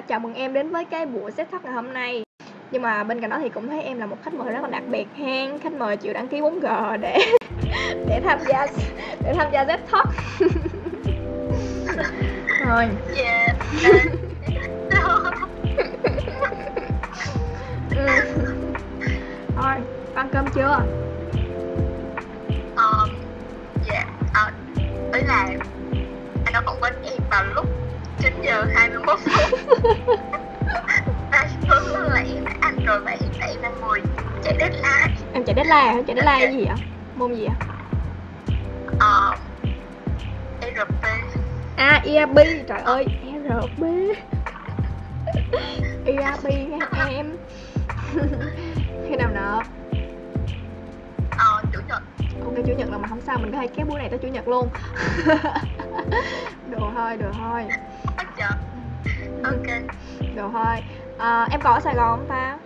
chào mừng em đến với cái buổi set talk ngày hôm nay. Nhưng mà bên cạnh đó thì cũng thấy em là một khách mời rất là đặc biệt hen khách mời chịu đăng ký 4G để để tham gia để tham gia set talk rồi. Yeah. thôi ăn cơm chưa? Um, à, ý là anh đã phỏng vấn em vào lúc 9 giờ 21 Đây, hướng là em đã ăn rồi và hiện tại em đang ngồi chạy deadline. Em chạy deadline hả? Chạy deadline cái gì ạ? Môn gì ạ? Um, ERP à ERP trời ơi ERP ERP nha em. Khi nào nợ ờ, chủ nhật. Ok chủ nhật là mà không sao mình có thể kéo buổi này tới chủ nhật luôn. Được thôi được thôi ok. Được thôi. À, em còn ở sài gòn không ta?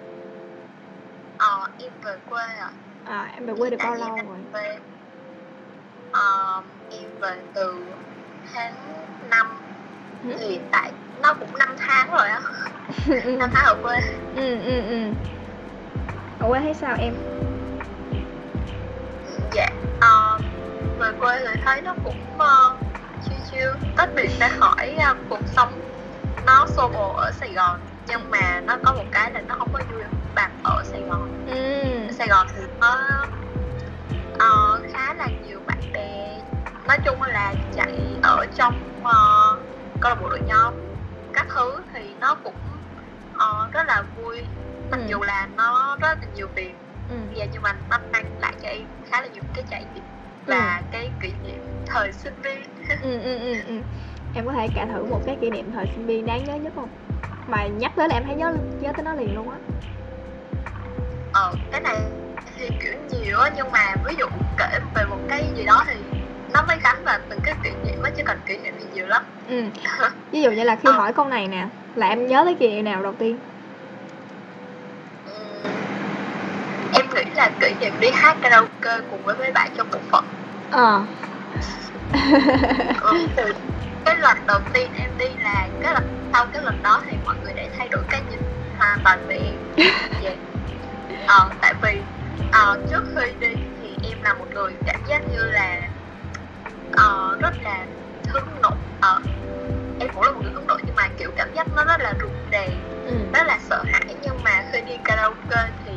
Ờ, em về quê à à em về quê được bao lâu rồi? về ờ, em về từ tháng 5 Ừ. thì tại nó cũng 5 tháng rồi á. 5 tháng ở quê. Ừ ừ ừ. Ở quê thấy sao em? Dạ ờ, về quê thì thấy nó cũng uh, chill chill. Tất biệt sẽ hỏi ờ, cuộc sống nó xô bồ ở Sài Gòn nhưng mà nó có một cái là nó không có vui bằng ở Sài Gòn. Ừ. Ở Sài Gòn thì có ờ, khá là nhiều bạn bè. Nói chung là chạy ở trong uh, câu lạc bộ đội nhóm các thứ thì nó cũng ờ, rất là vui. Mặc Ừ. dù là nó rất là nhiều việc. Ừ. Dạ nhưng mà nó mang lại cho em khá là nhiều cái trải nghiệm và cái kỷ niệm thời sinh viên. Ừ ừ ừ ừ em có thể kể thử một cái kỷ niệm thời sinh viên đáng nhớ nhất không? Mà nhắc tới là em thấy nhớ nhớ tới nó liền luôn á. Ờ cái này thì kiểu nhiều á nhưng mà ví dụ kể về một cái gì đó thì nó mới gắn vào từng cái kỷ niệm á chứ còn kỷ niệm thì nhiều lắm. Ừ. Ví dụ như là khi Ờ. hỏi câu này nè là em nhớ tới kỷ niệm nào đầu tiên? Ừm, Em nghĩ là kỷ niệm đi hát karaoke cùng với mấy bạn trong bộ phận. Ờ. Ừ, cái lần đầu tiên em đi là cái lần sau cái lần đó thì mọi người đã thay đổi cái nhìn hoàn toàn về. Em ờ, tại vì ờ, trước khi đi thì em là một người cảm giác như là ờ, rất là hướng nội. Ờ, em cũng là một người hướng nội nhưng mà kiểu cảm giác nó rất là rụt rè ừ. rất là sợ hãi. Nhưng mà khi đi karaoke thì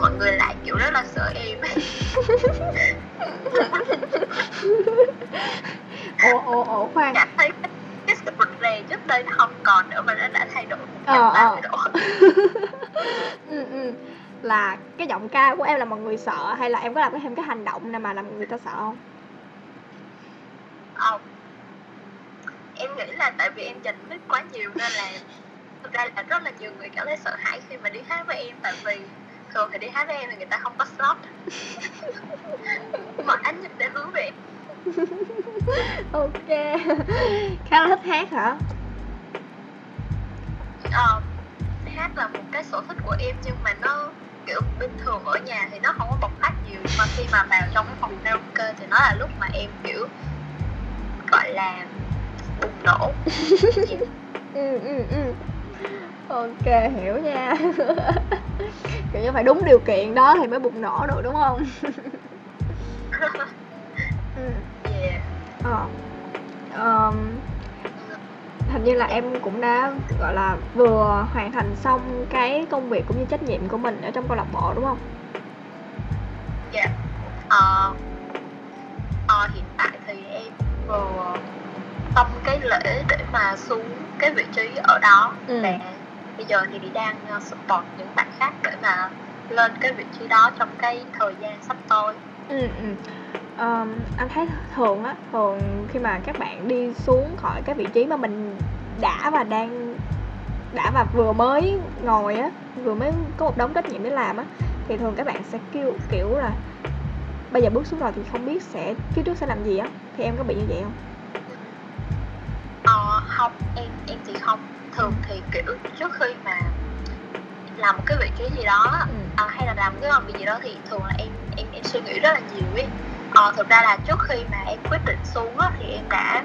mọi người lại kiểu rất là sợ em ồ ồ ồ khoan. Cảm thấy cái, cái sự rụt rè trước đây nó không còn nữa mà nó đã thay đổi một Ờ, ờ. độ ừ ừ. Là cái giọng ca của em là mọi người sợ hay là em có làm thêm cái hành động nào mà làm người ta sợ không? Ờ, em nghĩ là tại vì em dành mic quá nhiều nên là thực ra là rất là nhiều người cảm thấy sợ hãi khi mà đi hát với em tại vì thường thì đi hát với em thì người ta không có slot. Mọi ánh nhìn để hướng về em ok. Khá là thích hát hả? Ờ, hát là một cái sở thích của em nhưng mà nó kiểu bình thường ở nhà thì nó không có bộc phát nhiều. Mà khi mà vào trong cái phòng karaoke thì nó là lúc mà em kiểu gọi là bùng nổ. Ừ ừ ừ. Ok hiểu nha. Kiểu như phải đúng điều kiện đó thì mới bùng nổ được đúng không? Ừ. ờ Ờm, hình như là em cũng đã gọi là vừa hoàn thành xong cái công việc cũng như trách nhiệm của mình ở trong câu lạc bộ đúng không Dạ. Ờ, ờ, hiện tại thì em vừa xong cái lễ để mà xuống cái vị trí ở đó Ừ. và bây giờ thì đang ờ, support những bạn khác để mà lên cái vị trí đó trong cái thời gian sắp tới. ừ ừ Ờm, anh thấy thường á thường khi mà các bạn đi xuống khỏi cái vị trí mà mình đã và đang đã và vừa mới ngồi á vừa mới có một đống trách nhiệm để làm á thì thường các bạn sẽ kêu kiểu là bây giờ bước xuống rồi thì không biết sẽ phía trước sẽ làm gì á. Thì em có bị như vậy không? Ờ, không, em em thì không. Thường thì kiểu trước khi mà làm một cái vị trí gì đó ừ. à, hay là làm cái công việc gì đó thì thường là em em em suy nghĩ rất là nhiều ấy ờ, thực ra là trước khi mà em quyết định xuống á, thì em đã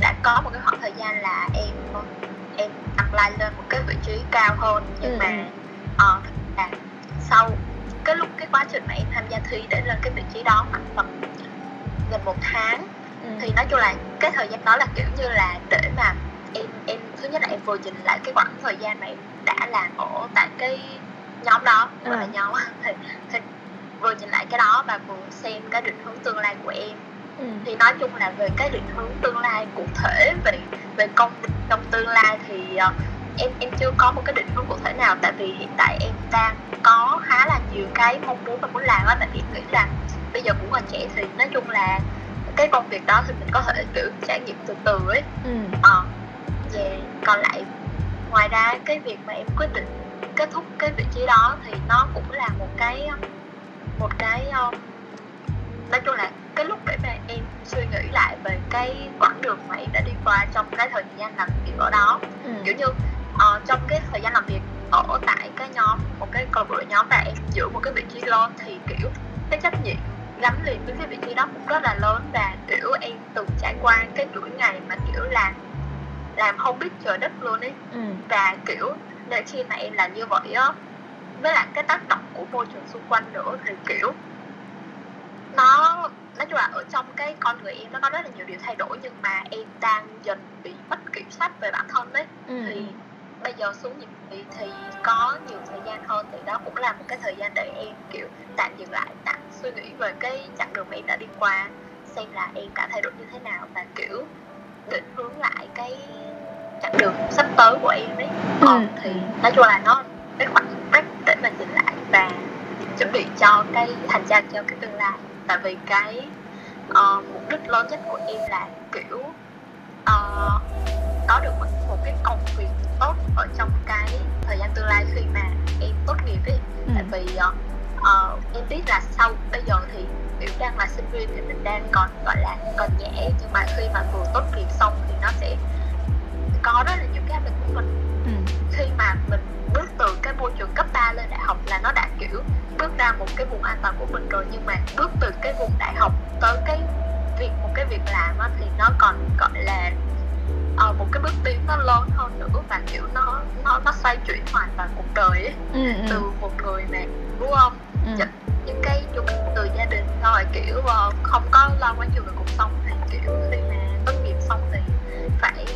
đã có một cái khoảng thời gian là em em apply lên một cái vị trí cao hơn nhưng Ừ, mà ừ. ờ là sau cái lúc cái quá trình mà em tham gia thi để lên cái vị trí đó khoảng tầm gần một tháng ừ. thì nói chung là cái thời gian đó là kiểu như là để mà em em thứ nhất là em vừa nhìn lại cái khoảng thời gian mà em đã làm ở tại cái nhóm đó gọi là À. nhóm thì, thì vừa nhìn lại cái đó và vừa xem cái định hướng tương lai của em ừ. thì nói chung là về cái định hướng tương lai cụ thể về về công việc trong tương lai thì ờ, em em chưa có một cái định hướng cụ thể nào tại vì hiện tại em đang có khá là nhiều cái mong muốn và muốn làm á tại vì nghĩ là bây giờ cũng còn trẻ thì nói chung là cái công việc đó thì mình có thể kiểu trải nghiệm từ từ ấy ừ. ờ về còn lại ngoài ra cái việc mà em quyết định kết thúc cái vị trí đó thì nó cũng là một cái một cái um, nói chung là cái lúc để mà em suy nghĩ lại về cái quãng đường mà em đã đi qua trong cái thời gian làm việc ở đó ừ. kiểu như ờ, trong cái thời gian làm việc ở tại cái nhóm một cái câu lạc bộ nhóm và em giữ một cái vị trí lớn thì kiểu cái trách nhiệm gắn liền với cái vị trí đó cũng rất là lớn và kiểu em từng trải qua cái chuỗi ngày mà kiểu làm làm không biết trời đất luôn ấy ừ. và kiểu để khi mà em làm như vậy á với lại cái tác động của môi trường xung quanh nữa thì kiểu nó nói chung là ở trong cái con người em nó có rất là nhiều điều thay đổi nhưng mà em đang dần bị mất kiểm soát về bản thân đấy ừ. thì bây giờ xuống nhiệm kỳ thì có nhiều thời gian hơn thì đó cũng là một cái thời gian để em kiểu tạm dừng lại tạm suy nghĩ về cái chặng đường mà em đã đi qua xem là em đã thay đổi như thế nào và kiểu định hướng lại cái chặng đường sắp tới của em ấy ờ, Ừ. thì nói chung là nó cái khoảnh khắc để mình nhìn lại và chuẩn bị cho cái hành trang cho cái tương lai tại vì cái ờ, mục đích lớn nhất của em là kiểu ờ, có được một, một cái công việc tốt ở trong cái thời gian tương lai khi mà em tốt nghiệp ấy Ừ. tại vì ờ, ờ, em biết là sau bây giờ thì kiểu đang là sinh viên thì mình đang còn gọi là còn nhẹ nhưng mà khi mà vừa tốt nghiệp xong thì nó sẽ có rất là nhiều cái áp lực của mình ừ. khi mà mình từ cái môi trường cấp 3 lên đại học là nó đã kiểu bước ra một cái vùng an toàn của mình rồi nhưng mà bước từ cái vùng đại học tới cái việc một cái việc làm á, thì nó còn gọi là ờ, một cái bước tiến nó lớn hơn nữa và kiểu nó nó nó xoay chuyển hoàn toàn cuộc đời ấy. ừ. từ ừ. một người mà đúng không ừ. Dạ. những cái chung từ gia đình rồi kiểu ờ, không có lo quá nhiều về cuộc sống thì kiểu khi mà tốt nghiệp xong thì phải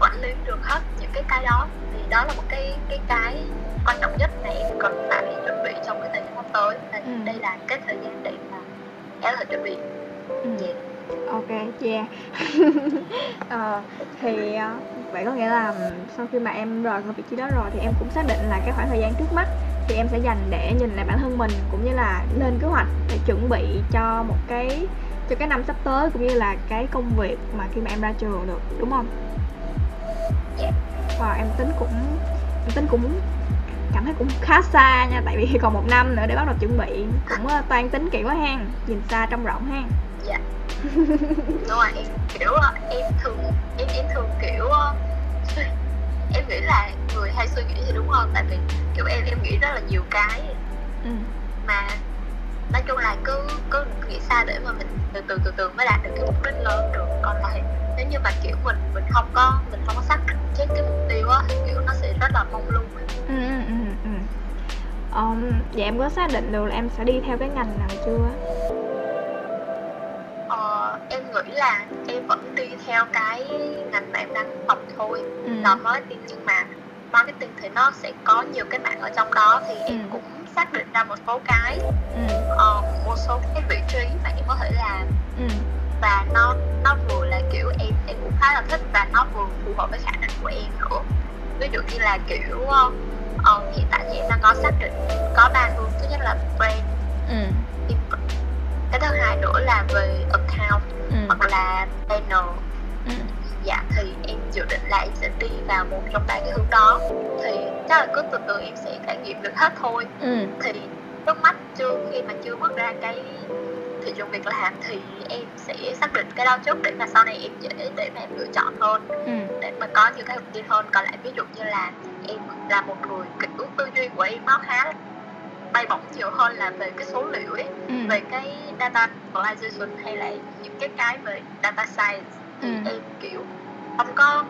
quản lý được hết những cái cái đó đó là một cái cái cái quan trọng nhất mà em cần phải chuẩn bị trong cái thời gian sắp tới và Ừ. đây là cái thời gian để mà em thể chuẩn bị ừ. về ok yeah ờ, thì ờ, vậy có nghĩa là sau khi mà em rời khỏi vị trí đó rồi thì em cũng xác định là cái khoảng thời gian trước mắt thì em sẽ dành để nhìn lại bản thân mình cũng như là lên kế hoạch để chuẩn bị cho một cái cho cái năm sắp tới cũng như là cái công việc mà khi mà em ra trường được đúng không? Dạ. Wow, em tính cũng em tính cũng cảm thấy cũng khá xa nha tại vì còn một năm nữa để bắt đầu chuẩn bị cũng ờ, toan tính kỹ quá ha nhìn xa trông rộng ha dạ đúng rồi em kiểu ờ, em thường em em thường kiểu ờ, em nghĩ là người hay suy nghĩ thì đúng không tại vì kiểu em em nghĩ rất là nhiều cái ừ. mà nói chung là cứ cứ nghĩ xa để mà mình từ từ từ từ mới đạt được cái mục đích lớn được còn lại nếu như mà kiểu mình mình không có mình không có xác định chết cái mục tiêu á thì kiểu nó sẽ rất là mông lung. Ừ, ừ, ừ, ừ. Ờm, vậy em có xác định được là em sẽ đi theo cái ngành nào chưa? ờ, em nghĩ là em vẫn đi theo cái ngành mà em đang học thôi Ừ. là marketing nhưng mà marketing thì nó sẽ có nhiều cái mảng ở trong đó thì em Ừ. cũng xác định ra một số cái Ừ, ờ, một số cái vị trí mà em có thể làm. Ừ, và nó nó vừa là kiểu em em cũng khá là thích và nó vừa phù hợp với khả năng của em nữa. Ví dụ như là kiểu ờ, hiện tại thì em đang có xác định có ba hướng. Thứ nhất là brand. Ừ, cái thứ hai nữa là về account ừ, hoặc là banner. Ừ, dạ thì em dự định là em sẽ đi vào một trong ba cái hướng đó. Thì chắc là cứ từ từ em sẽ trải nghiệm được hết thôi. Ừ, thì trước mắt chưa khi mà chưa bước ra cái thị trường việc làm thì em sẽ xác định cái đó trước để mà sau này em dễ để mà em lựa chọn hơn. Ừ, để mà có những cái thông tin hơn. Còn lại ví dụ như là em là một người kiểu tư duy của em nó khá là bay bổng nhiều hơn là về cái số liệu ấy. Ừ, về cái data visualization hay là những cái cái về data science thì Ừ. em kiểu không có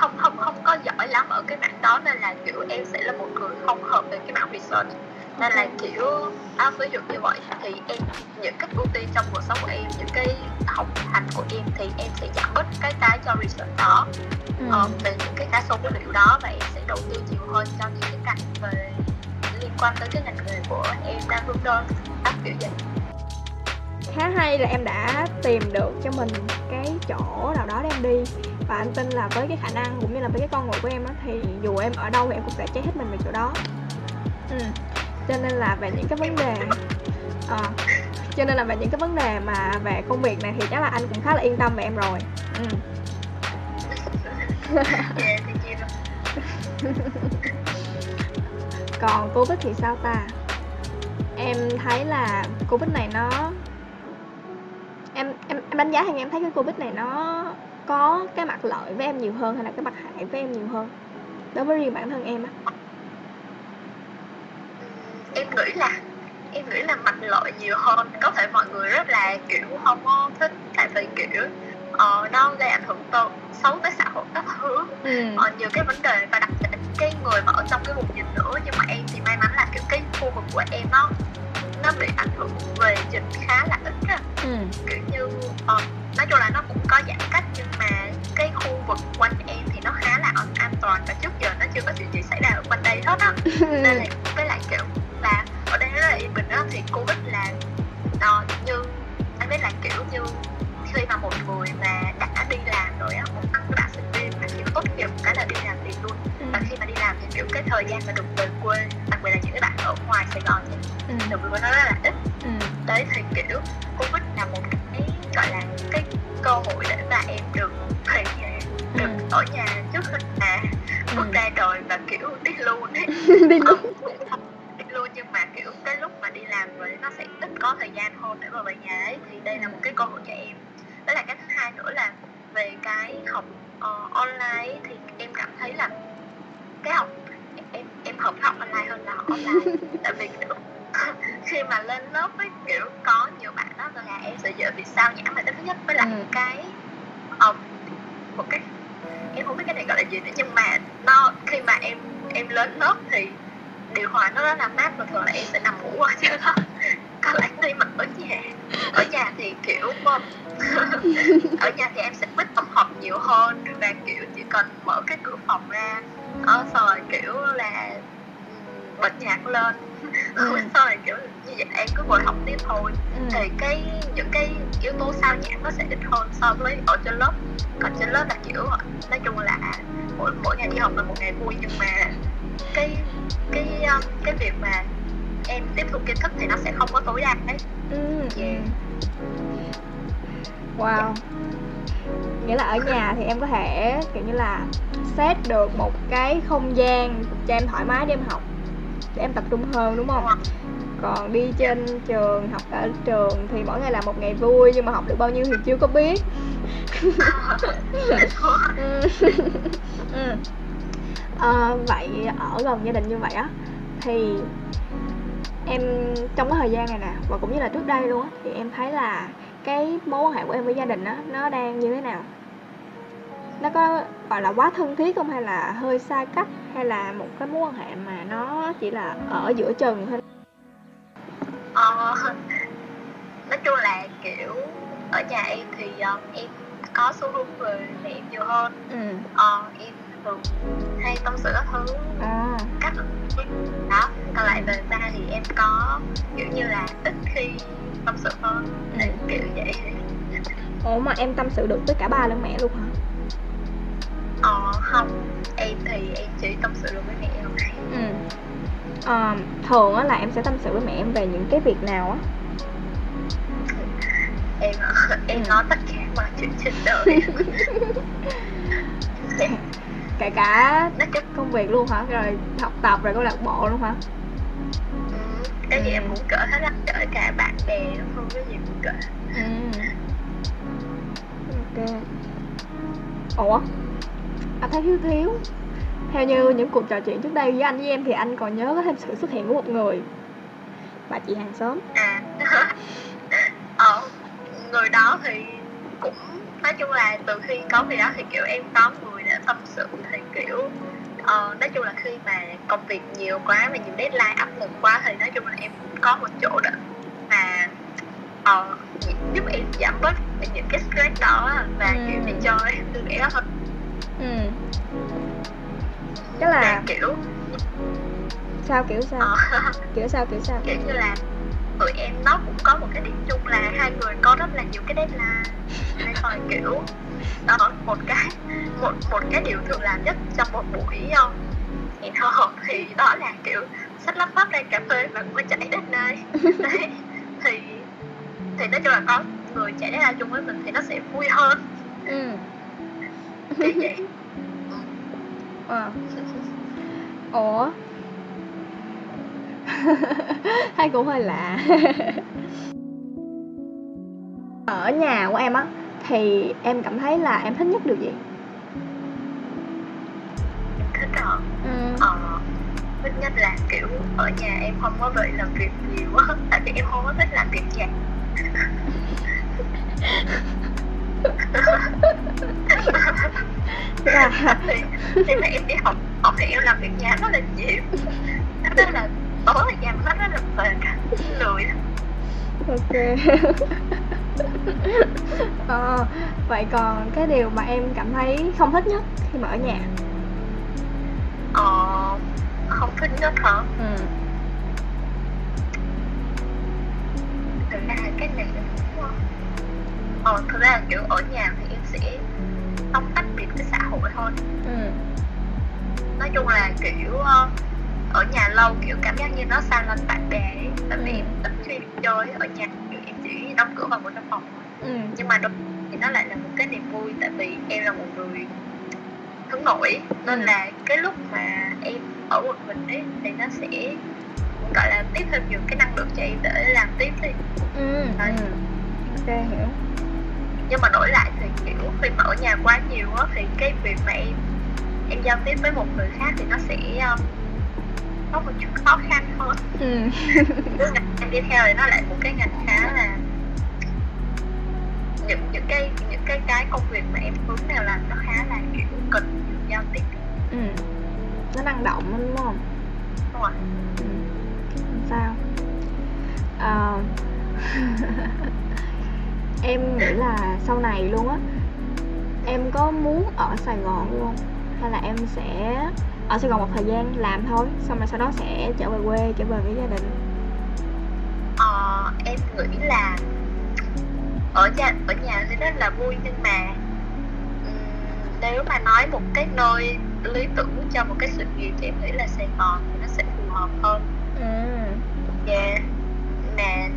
không không không có giỏi lắm ở cái mảng đó nên là kiểu em sẽ là một người không hợp về cái mảng research. Nên là kiểu à, ví dụ như vậy thì em những cái ưu tiên trong cuộc sống của em những cái học hành của em thì em sẽ giảm bớt cái cái cho research đó. Ừ. ờ, về những cái cá số liệu đó và em sẽ đầu tư nhiều hơn cho những cái ngành về liên quan tới cái ngành nghề của em đang hướng đến các kiểu vậy. Khá hay là em đã tìm được cho mình cái chỗ nào đó để em đi và anh tin là với cái khả năng cũng như là với cái con người của em á thì dù em ở đâu thì em cũng sẽ cháy hết mình về chỗ đó ừ. cho nên là về những cái vấn đề à, cho nên là về những cái vấn đề mà về công việc này thì chắc là anh cũng khá là yên tâm về em rồi ừ. còn covid thì sao ta em thấy là covid này nó em em em đánh giá hay em thấy cái covid này nó có cái mặt lợi với em nhiều hơn hay là cái mặt hại với em nhiều hơn? Đối với riêng bản thân em á. Em nghĩ là em nghĩ là mặt lợi nhiều hơn. Có thể mọi người rất là kiểu không có thích tại vì kiểu ờ, nó gây ảnh hưởng to, xấu tới xã hội các thứ. Ừ. ờ, nhiều cái vấn đề và đặc cái người mà ở trong cái vùng dịch nữa nhưng mà em thì may mắn là kiểu cái khu vực của em nó nó bị ảnh hưởng về dịch khá là ít á ừ. kiểu như uh, nói chung là nó cũng có giãn cách nhưng mà cái khu vực quanh em thì nó khá là an, toàn và trước giờ nó chưa có chuyện gì xảy ra ở quanh đây hết á nên là với lại kiểu là ở đây rất là yên bình á thì covid là uh, như anh biết là kiểu như khi mà một người mà đã đi làm rồi á một bạn sinh viên mà khi tốt nghiệp cái là đi làm liền luôn Ừ. và khi mà đi làm thì kiểu cái thời gian mà được về quê đặc biệt là những cái bạn ở ngoài sài gòn thì ừ. được về quê nó rất là ít ừ. đấy thì kiểu covid là một cái gọi là cái cơ hội để mà em được nhà Ừ. được ở nhà trước khi mà bước Ừ. ra đời và kiểu đi luôn ấy đi luôn đi luôn nhưng mà kiểu cái lúc mà đi làm rồi nó sẽ ít có thời gian hơn để mà về nhà ấy thì đây là một cái cơ hội cho em với lại cái thứ hai nữa là về cái học ờ, online thì em cảm thấy là cái học em em hợp học online hơn là học offline tại vì kiểu khi mà lên lớp ấy kiểu có nhiều bạn đó là em sẽ dễ bị sao nhãng về cái thứ nhất. Với lại Ừ. cái um, một cái em không biết cái này gọi là gì nữa nhưng mà nó khi mà em em lên lớp thì điều hòa nó rất là mát và thường là em sẽ nằm ngủ ở trên đó. Còn lại khi mà ở nhà ở nhà thì kiểu um, ở nhà thì em sẽ biết tập hợp nhiều hơn và kiểu chỉ cần mở cái cửa phòng ra đó, xong rồi kiểu là bật nhạc lên Ừ. xong rồi kiểu như vậy em cứ ngồi học tiếp thôi ừ. thì cái những cái yếu tố sao nhãng nó sẽ ít hơn so với ở trên lớp còn trên lớp là kiểu nói chung là mỗi mỗi ngày đi học là một ngày vui nhưng mà cái cái um, cái việc mà em tiếp thu kiến thức thì nó sẽ không có tối đa ấy Ừ. Yeah. Wow Nghĩa là ở nhà thì em có thể kiểu như là set được một cái không gian cho em thoải mái để em học để em tập trung hơn đúng không? Còn đi trên trường, học ở trường thì mỗi ngày là một ngày vui nhưng mà học được bao nhiêu thì chưa có biết Ừ. Ờ, vậy ở gần gia đình như vậy á thì em trong cái thời gian này nè và cũng như là trước đây luôn á thì em thấy là cái mối quan hệ của em với gia đình á nó đang như thế nào nó có gọi là quá thân thiết không? Hay là hơi xa cách? Hay là một cái mối quan hệ mà nó chỉ là ở giữa chừng thôi? Ờ, nói chung là kiểu ở nhà em thì um, em có xu hướng về mẹ em nhiều hơn. Ừ. Ờ, em thường hay tâm sự các thứ. À. Các đó còn lại về ba thì em có kiểu như là ít khi tâm sự hơn. Ừ. kiểu vậy ủa mà em tâm sự được với cả ba lẫn mẹ luôn hả ờ không. Em thì em chỉ tâm sự được với mẹ em. Ừ. Ờ, thường á là em sẽ tâm sự với mẹ em về những cái việc nào á? Em em Ừ. nói tất cả mọi chuyện trên đời. Kể cả chung công việc luôn hả? Rồi học tập rồi câu lạc bộ luôn hả? Ừ, cái gì em cũng kể hết á. Kể cả bạn bè không cái gì cũng kể ừ. Ok. Ủa anh thấy thiếu thiếu. Theo như những cuộc trò chuyện trước đây với anh với em thì anh còn nhớ có thêm sự xuất hiện của một người. Bà chị hàng xóm. À. Ờ người đó thì cũng nói chung là từ khi có người đó thì kiểu em có người để tâm sự thì kiểu ờ, nói chung là khi mà công việc nhiều quá và nhiều deadline áp lực quá thì nói chung là em cũng có một chỗ để mà ờ, giúp em giảm bớt những cái stress đó và Ừ. kiểu để cho em vẻ hơn ừ. Tức là và kiểu sao kiểu sao? Ờ, kiểu sao kiểu sao? Kiểu như là tụi em nó cũng có một cái điểm chung là hai người có rất là nhiều cái deadline. Nên rồi kiểu đó một cái một một cái điều thường làm nhất trong một buổi um, hẹn hò thì đó là kiểu xách lắp bắp ra cà phê và mới chạy đến nơi đấy. Thì thì nói chung là có người chạy deadline chung với mình thì nó sẽ vui hơn. Ừ ờ. Ủa? Hay cũng hơi lạ. Ở nhà của em á thì em cảm thấy là em thích nhất điều gì? Thích hơn ừ. Ờ, thích nhất là kiểu ở nhà em không có bị làm việc nhiều á tại vì em không có thích làm việc nhà là thì khi mà em đi học học thì em làm việc nhà rất là nhiều. Nên là tối ở nhà nó rất là mệt lười ok. Ờ, vậy còn cái điều mà em cảm thấy không thích nhất khi mà ở nhà? Ờ, không thích nhất hả? Ừ. Thực ra là cái này là không? Ờ thực ra là kiểu ở nhà thì em sẽ không tách biệt với xã hội thôi. Ừ. Nói chung là kiểu ờ, ở nhà lâu kiểu cảm giác như nó xa lánh bạn bè ấy. tại vì Ừ. ít khi đi chơi ở nhà kiểu em chỉ đóng cửa vào một trong phòng ừ. Nhưng mà đôi thì nó lại là một cái niềm vui tại vì em là một người hướng nội. Nên Ừ. là cái lúc mà em ở một mình ấy thì nó sẽ gọi là tiếp thêm nhiều cái năng lượng cho em để làm tiếp đi. Ừ. Đấy. ừ. Ok hiểu nhưng mà đổi lại thì kiểu khi mà ở nhà quá nhiều á thì cái việc mà em em giao tiếp với một người khác thì nó sẽ um, có một chút khó khăn hơn. Ừ. Em đi theo thì nó lại một cái ngành khá là những những cái những cái cái công việc mà em hướng nào làm nó khá là kiểu cần nhiều giao tiếp. Ừ. Nó năng động lắm, đúng không? Đúng rồi. Ừ. Sao? Ờ, em nghĩ là sau này luôn á. Em có muốn ở Sài Gòn luôn hay là em sẽ ở Sài Gòn một thời gian làm thôi xong rồi sau đó sẽ trở về quê trở về với gia đình? Ờ, em nghĩ là ở nhà ở nhà thì rất là vui nhưng mà nếu mà nói một cái nơi lý tưởng cho một cái sự nghiệp thì em nghĩ là Sài Gòn thì nó sẽ phù hợp hơn. Ừ. Yeah. Mà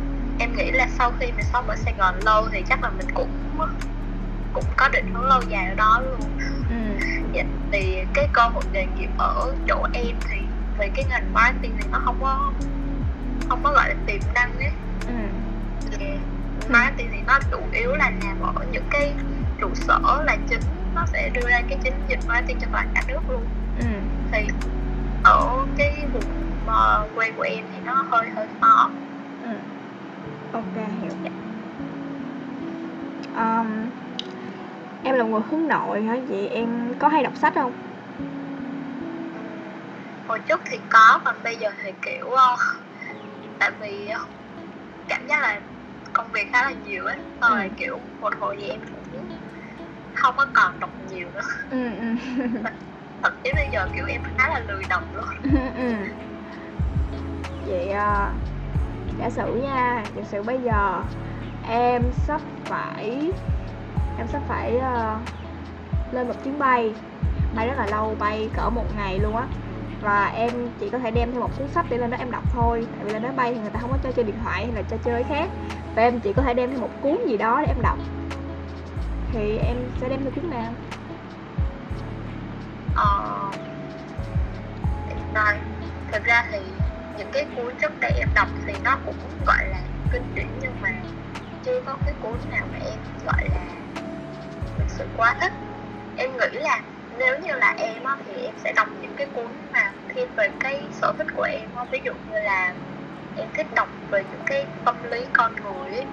em nghĩ là sau khi mình sống ở Sài Gòn lâu thì chắc là mình cũng cũng có định hướng lâu dài ở đó luôn. ừ Dạ. Thì cái cơ hội nghề nghiệp ở chỗ em thì về cái ngành marketing thì nó không có không có gọi là tiềm năng ấy. ừ Yeah. Marketing thì nó chủ yếu là làm ở những cái trụ sở là chính nó sẽ đưa ra cái chiến dịch marketing cho toàn cả nước luôn ừ thì ở cái vùng ờ, quê của em thì nó hơi hơi khó ừ ok hiểu. Um, em là người hướng nội hả? Vậy em có hay đọc sách không? Hồi trước thì có còn bây giờ thì kiểu ờ, tại vì cảm giác là công việc khá là nhiều ấy. Xong rồi Ừ. kiểu một hồi thì em cũng không có còn đọc nhiều nữa. Ừ ừ. Thậm chí bây giờ kiểu em khá là lười đọc luôn ừ. Vậy à, giả sử nha giả sử bây giờ em sắp phải em sắp phải uh, lên một chuyến bay bay rất là lâu bay cỡ một ngày luôn á. Và em chỉ có thể đem theo một cuốn sách để lên đó em đọc thôi tại vì lên đó bay thì người ta không có cho chơi điện thoại hay là cho chơi khác. Và em chỉ có thể đem theo một cuốn gì đó để em đọc. Thì em sẽ đem theo cuốn nào? Cuốn trước đây em đọc thì nó cũng gọi là kinh điển nhưng mà chưa có cái cuốn nào mà em gọi là thực sự quá thích. Em nghĩ là nếu như là em á thì em sẽ đọc những cái cuốn mà thiên về cái sở thích của em á. Ví dụ như là em thích đọc về những cái tâm lý con người ấy,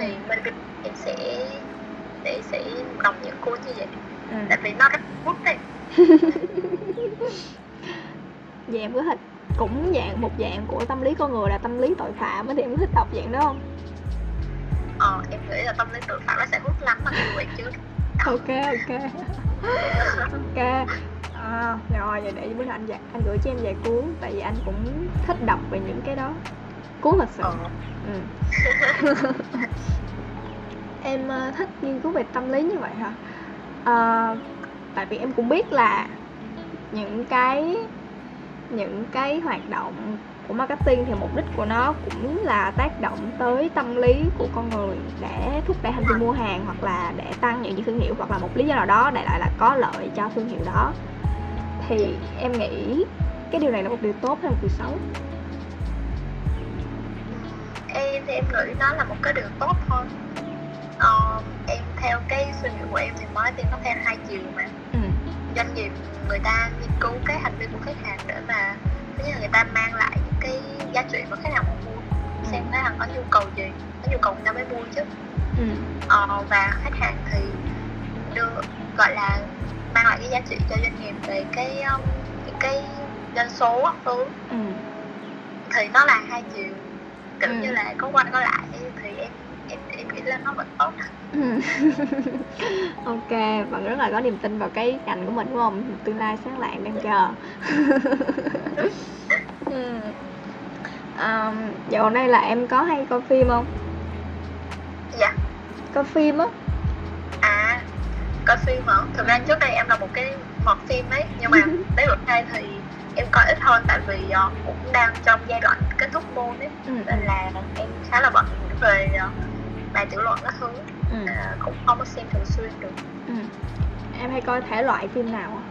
thì maybe em sẽ để sẽ đọc những cuốn như vậy. Ừ. tại vì nó rất hút đấy vậy em có thích cũng dạng một dạng của tâm lý con người là tâm lý tội phạm á thì em có thích đọc dạng đó không? Ờ em nghĩ là tâm lý tội phạm nó sẽ hút lắm mà như vậy chứ. Ok ok. Ok. À, rồi vậy để bữa nào anh dạ, anh gửi cho em vài cuốn tại vì anh cũng thích đọc về những cái đó. Cuốn lịch sử ờ. Ừ. em ờ, thích nghiên cứu về tâm lý như vậy hả? Ờ, tại vì em cũng biết là những cái những cái hoạt động của marketing thì mục đích của nó cũng là tác động tới tâm lý của con người để thúc đẩy hành vi mua hàng hoặc là để tăng những thương hiệu hoặc là một lý do nào đó để lại là có lợi cho thương hiệu đó. Thì em nghĩ cái điều này là một điều tốt hay một điều xấu. Em thì em nghĩ nó là một cái điều tốt thôi. Ờ, em theo cái suy nghĩ của em thì marketing nó theo hai chiều mà. Ừ doanh nghiệp người ta nghiên cứu cái hành vi của khách hàng để mà thứ nhất là người ta mang lại những cái giá trị mà khách hàng muốn xem khách hàng có nhu cầu gì có nhu cầu người ta mới mua chứ. Ừ. Ờ, và khách hàng thì đưa gọi là mang lại cái giá trị cho doanh nghiệp về cái um, những cái doanh số thứ. Ừ. Thì nó là hai chiều kiểu Ừ. như là có qua có lại thì em em nghĩ là nó vẫn tốt Ừ. ok bạn rất là có niềm tin vào cái ngành của mình đúng không tương lai sáng lạng đang chờ ừ. um, dạo này là em có hay coi phim không dạ coi phim á à coi phim hả thực ra trước đây em là một cái mọt phim ấy nhưng mà đến bữa nay thì em coi ít hơn tại vì ờ, cũng đang trong giai đoạn kết thúc môn ấy ừ. nên là em khá là bận về uh, bài tiểu luận các thứ ừ. à, cũng không có xem thường xuyên được ừ. em hay coi thể loại phim nào à?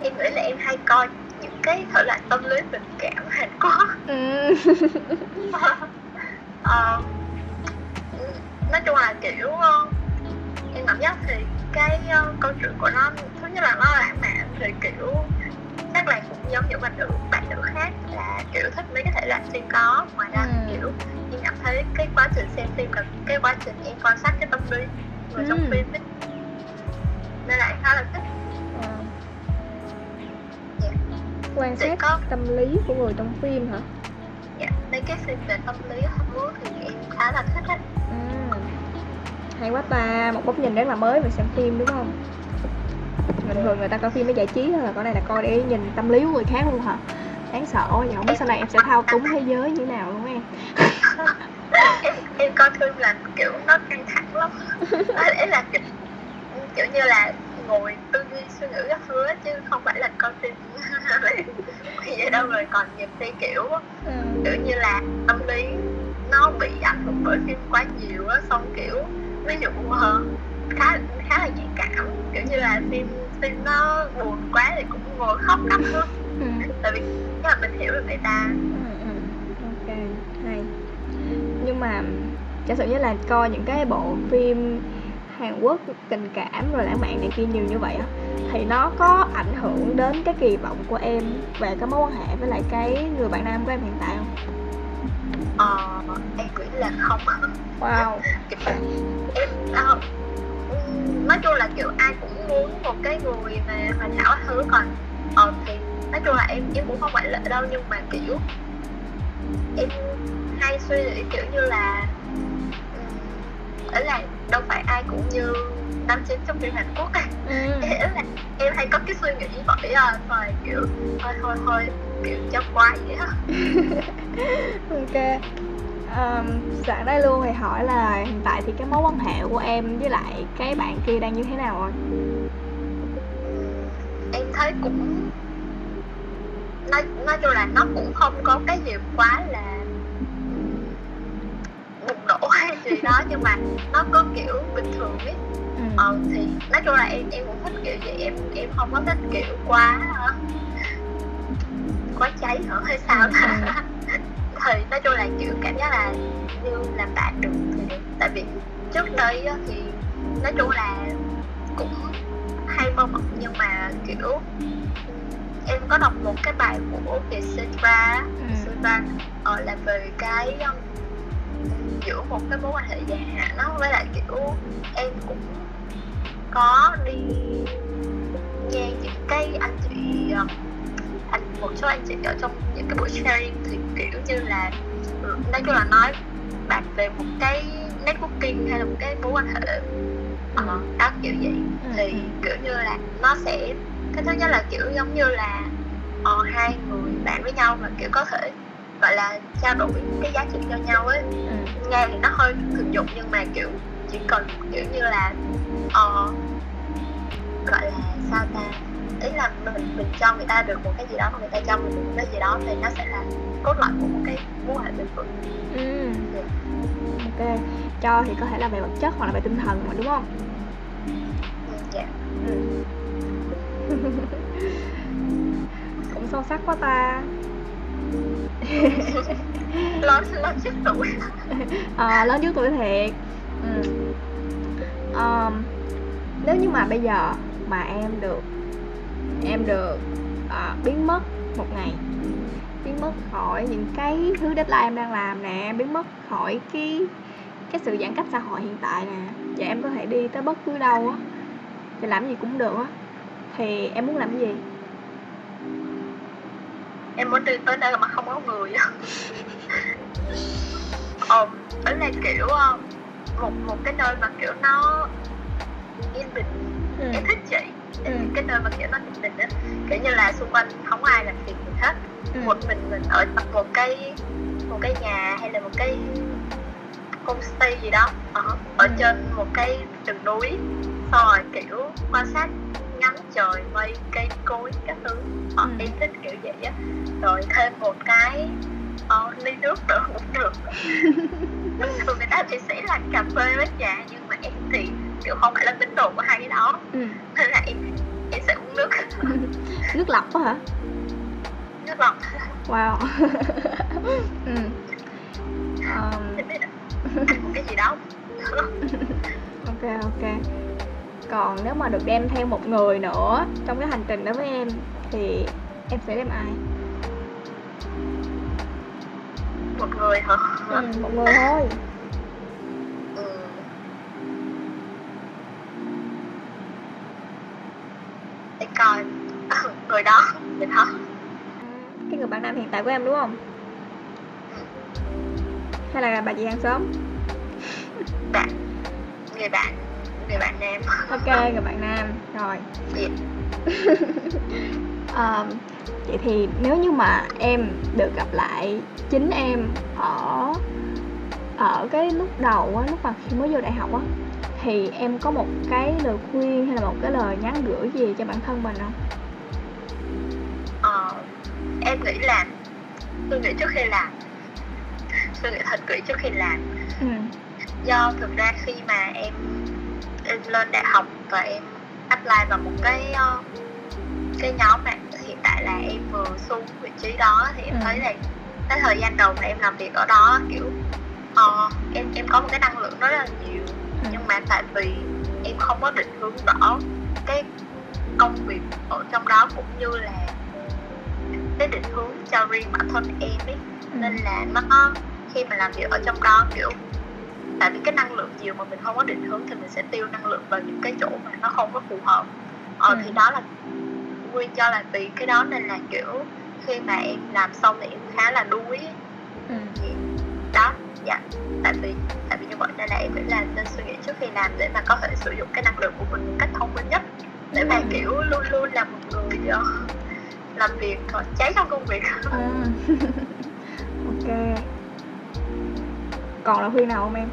em nghĩ là em hay coi những cái thể loại tâm lý tình cảm Hàn Quốc ừ. Ờ, nói chung là kiểu ờ, em cảm giác thì cái ờ, câu chuyện của nó thứ nhất là nó lãng mạn thì kiểu chắc là cũng giống những bạn nữ bạn nữ khác là kiểu thích mấy cái thể loại phim có ngoài ra Ừ. kiểu em cảm thấy cái quá trình xem phim là cái quá trình em quan sát cái tâm lý người trong Ừ. phim ấy nên là em khá là thích Ờ. Dạ. quan sát có tâm lý của người trong phim hả dạ, mấy cái phim về tâm lý thứ thì em khá là thích ấy. ừ. hay quá ta một góc nhìn rất là mới về xem phim đúng không bình thường người ta coi phim để giải trí thôi là con này là coi để nhìn tâm lý của người khác luôn hả? Đáng sợ vậy không biết sau này em sẽ thao túng thế giới như thế nào luôn em em. Em coi phim là kiểu nó căng thẳng lắm. Ấy là kiểu, kiểu như là ngồi tư duy suy nghĩ các thứ chứ không phải là coi phim. Vậy đâu rồi còn nhiều khi kiểu ừ. kiểu như là tâm lý nó bị ảnh hưởng bởi phim quá nhiều á xong kiểu ví dụ ờ, khá khá là nhạy cảm. Kiểu như là phim phim nó buồn quá thì cũng ngồi khóc lắm luôn Ừ. tại vì chắc là mình hiểu được người ta Ừ, ừ. ok hay nhưng mà giả sử như là coi những cái bộ phim Hàn Quốc tình cảm rồi lãng mạn này kia nhiều như vậy á thì nó có ảnh hưởng đến cái kỳ vọng của em về cái mối quan hệ với lại cái người bạn nam của em hiện tại không? ờ em nghĩ là không Wow. em ừm, nói chung là kiểu ai cũng muốn một cái người mà hoàn hảo thứ còn ờ thì nói chung là em em cũng không phải lệ đâu nhưng mà kiểu em hay suy nghĩ kiểu như là ấy là đâu phải ai cũng như nam chính trong phim Hàn Quốc á Ừ. Nghĩa là em hay có cái suy nghĩ vậy à rồi kiểu thôi thôi thôi kiểu cho qua vậy á ok. Um, sẵn đây luôn thì hỏi là hiện tại thì cái mối quan hệ của em với lại cái bạn kia đang như thế nào rồi? em thấy cũng nói nói chung là nó cũng không có cái gì quá là bùng nổ hay gì đó nhưng mà nó có kiểu bình thường ấy Ừ. ờ thì nói chung là em em cũng thích kiểu vậy em em không có thích kiểu quá quá cháy hả hay sao Ừ, thì nói chung là kiểu cảm giác là như làm bạn được thì được. Tại vì trước đây thì nói chung là cũng hay mơ mộng nhưng mà kiểu em có đọc một cái bài của Vietcetera Ừ. Vietcetera ờ, là về cái um, giữa một cái mối quan hệ dài hạn nó với lại kiểu em cũng có đi nghe những cái anh chị anh một số anh chị ở trong những cái buổi sharing thì kiểu như là ừ, nói chung là nói bạn về một cái networking hay là một cái mối quan hệ ờ, đó kiểu vậy Ừ, thì ừ. kiểu như là nó sẽ cái thứ nhất là kiểu giống như là ờ, hai người bạn với nhau mà kiểu có thể gọi là trao đổi cái giá trị cho nhau ấy ừ. nghe thì nó hơi thực dụng nhưng mà kiểu chỉ cần kiểu như là ờ, gọi là sao ta ý là mình mình cho người ta được một cái gì đó mà người ta cho mình được một cái gì đó thì nó sẽ là cốt lõi của một cái mối hệ bền vững Ừ. ok cho thì có thể là về vật chất hoặc là về tinh thần mà đúng không dạ ừ. cũng sâu sắc quá ta lớn lớn trước tuổi à, lớn trước tuổi thiệt ừ. Ờm, nếu như mà bây giờ mà em được em được à, biến mất một ngày. Biến mất khỏi những cái thứ deadline em đang làm nè. Biến mất khỏi cái cái sự giãn cách xã hội hiện tại nè. Và em có thể đi tới bất cứ đâu á. Và làm gì cũng được á. Thì em muốn làm cái gì? Em muốn đi tới nơi mà không có người á. Ờ đó là kiểu ờ, một một cái nơi mà kiểu nó yên bình. Ừ. em thích chị Ừ. cái nơi mà kiểu nó yên bình á kiểu như là xung quanh không ai làm phiền mình hết Ừ. một mình mình ở trong một cái một cái nhà hay là một cái homestay gì đó ở, ở Ừ. trên một cái rừng núi xong rồi kiểu quan sát ngắm trời mây cây cối các thứ ờ, Ừ. em thích kiểu vậy á rồi thêm một cái ờ, ly nước nữa cũng được thường người ta thì sẽ là cà phê với trà nhưng mà em thì kiểu không phải là tín đồ của hai cái đó. Ừ. nên là em em sẽ uống nước. Nước lọc á hả? Nước lọc. Wow. Ừ. Một cái gì đó ok ok. Còn nếu mà được đem theo một người nữa trong cái hành trình đó với em thì em sẽ đem ai? Một người hả? Ừ, một người thôi ừ. để coi. Người đó người đó. Cái người bạn nam hiện tại của em đúng không? Hay là bà chị hàng xóm? Bạn. Người bạn. Người bạn nam. Ok người bạn nam. Rồi. Ờm, vậy thì nếu như mà em được gặp lại chính em ở ở cái lúc đầu á lúc mà khi mới vô đại học á thì em có một cái lời khuyên hay là một cái lời nhắn gửi gì cho bản thân mình không ờ, em nghĩ là suy nghĩ trước khi làm suy nghĩ thật kỹ trước khi làm ừ do thực ra khi mà em em lên đại học và em apply vào một cái ờ, cái nhóm này hiện tại là em vừa xuống vị trí đó thì em Ừ. thấy là cái thời gian đầu mà em làm việc ở đó kiểu ờ, em em có một cái năng lượng rất là nhiều. Nhưng mà tại vì em không có định hướng rõ cái công việc ở trong đó cũng như là cái định hướng cho riêng bản thân em ấy ừ. nên là nó khi mà làm việc ở trong đó kiểu tại vì cái năng lượng nhiều mà mình không có định hướng thì mình sẽ tiêu năng lượng vào những cái chỗ mà nó không có phù hợp ờ Ừ. thì đó là nguyên do là vì cái đó nên là kiểu khi mà em làm xong thì em khá là đuối ừ. đó dạ tại vì tại vậy nên là em nghĩ là nên suy nghĩ trước khi làm để mà có thể sử dụng cái năng lượng của mình một cách thông minh nhất. Để mà Ừ. kiểu luôn luôn là một người ờ, làm việc ờ, cháy trong công việc. À. ok. Còn lời khuyên nào không em?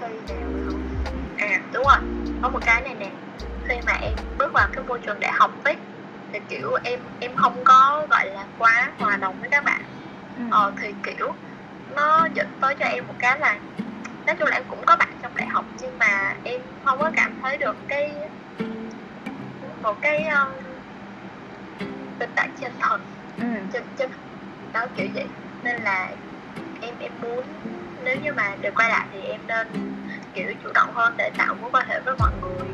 Khi nào không? À đúng rồi. Có một cái này nè. Khi mà em bước vào cái môi trường đại học ấy thì kiểu em em không có gọi là quá hòa đồng với các bạn. Ừ. ờ thì kiểu nó dẫn tới cho em một cái là nói chung là em cũng có bạn trong đại học nhưng mà em không có cảm thấy được cái một cái um, tình cảm chân thật ừ. chân chân đó kiểu vậy. Nên là em em muốn nếu như mà được quay lại thì em nên kiểu chủ động hơn để tạo mối quan hệ với mọi người.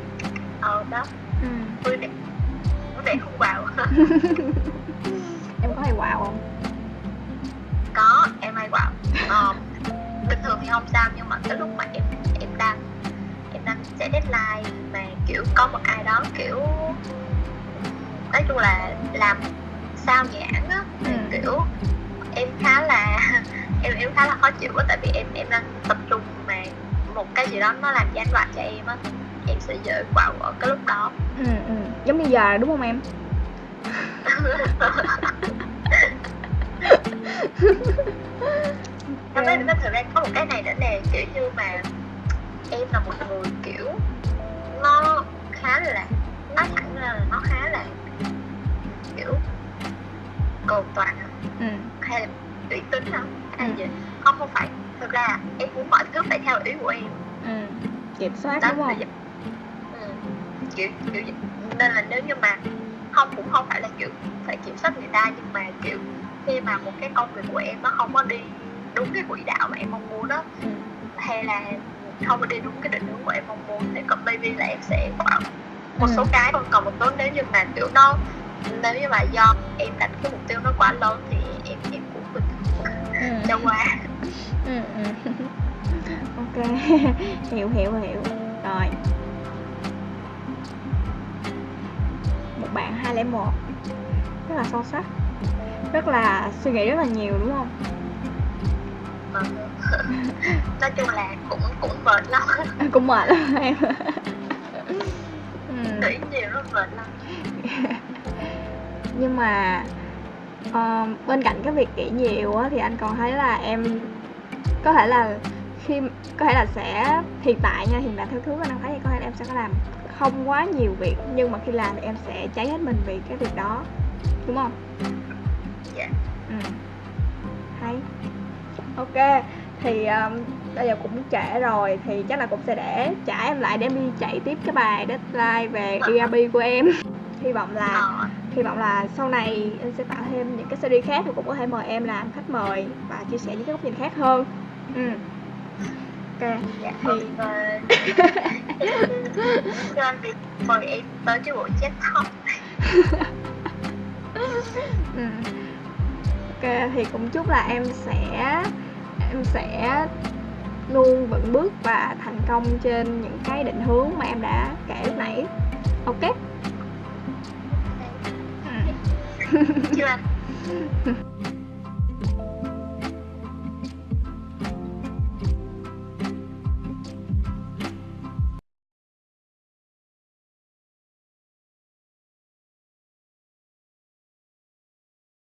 Ờ đó. Ừ. vui vẻ. Vui vẻ không vào em có hay wow không? Có hay quạo Ờ, bình thường thì không sao nhưng mà cái lúc mà em em đang em đang chạy deadline mà kiểu có một ai đó kiểu nói chung là làm sao nhãn á ừ. kiểu em khá là em em khá là khó chịu á tại vì em em đang tập trung mà một cái gì đó nó làm gián đoạn cho em á em sẽ dễ quạo ở cái lúc đó. Ừ ừ. Giống như giờ đúng không em nó mới nó thực ra có một cái này nữa nè kiểu như mà em là một người kiểu nó khá là nói thẳng ra là nó khá là kiểu cầu toàn. Ừ. Hay là ủy tính hả? Hay Ừ. gì? Không không phải. Thực ra em muốn mọi thứ phải theo ý của em. Ừ. Kiểm soát đó đúng không? là ừ. kiểu kiểu nên là nếu như mà không cũng không phải là kiểu phải kiểm soát người ta nhưng mà kiểu khi mà một cái công việc của em nó không có đi đúng cái quỹ đạo mà em mong muốn đó ừ. hay là không có đi đúng cái định hướng của em mong muốn thì còn maybe là em sẽ bảo một Ừ. số cái còn còn một số nếu như mà kiểu nó nếu như mà do em đặt cái mục tiêu nó quá lớn thì em em cũng bình thường cho qua. Ừ ok. Hiểu hiểu hiểu. Rồi. Một bạn 201 rất là sâu sắc rất là suy nghĩ rất là nhiều đúng không? Mà nói chung là cũng cũng mệt lắm. Cũng mệt lắm em. Ừ. nghĩ nhiều rất mệt lắm. Nhưng mà ờ, bên cạnh cái việc nghĩ nhiều á, thì anh còn thấy là em có thể là khi có thể là sẽ hiện tại nha hiện tại theo thứ anh đang thấy thì có thể là em sẽ có làm không quá nhiều việc nhưng mà khi làm thì em sẽ cháy hết mình vì cái việc đó. Đúng không Dạ. ừ. hay. Ok thì um, bây giờ cũng trễ rồi thì chắc là cũng sẽ để trả em lại để em đi chạy tiếp cái bài deadline về ERP của em. Hy vọng là ờ, hy vọng là sau này em sẽ tạo thêm những cái series khác và cũng có thể mời em làm khách mời và chia sẻ những cái góc nhìn khác hơn. Ừ. Ok dạ. Thì- ok cho anh mời em tới cái buổi chat talk ừ. Thì cũng chúc là em sẽ em sẽ luôn vững bước và thành công trên những cái định hướng mà em đã kể lúc nãy. Ok? Chưa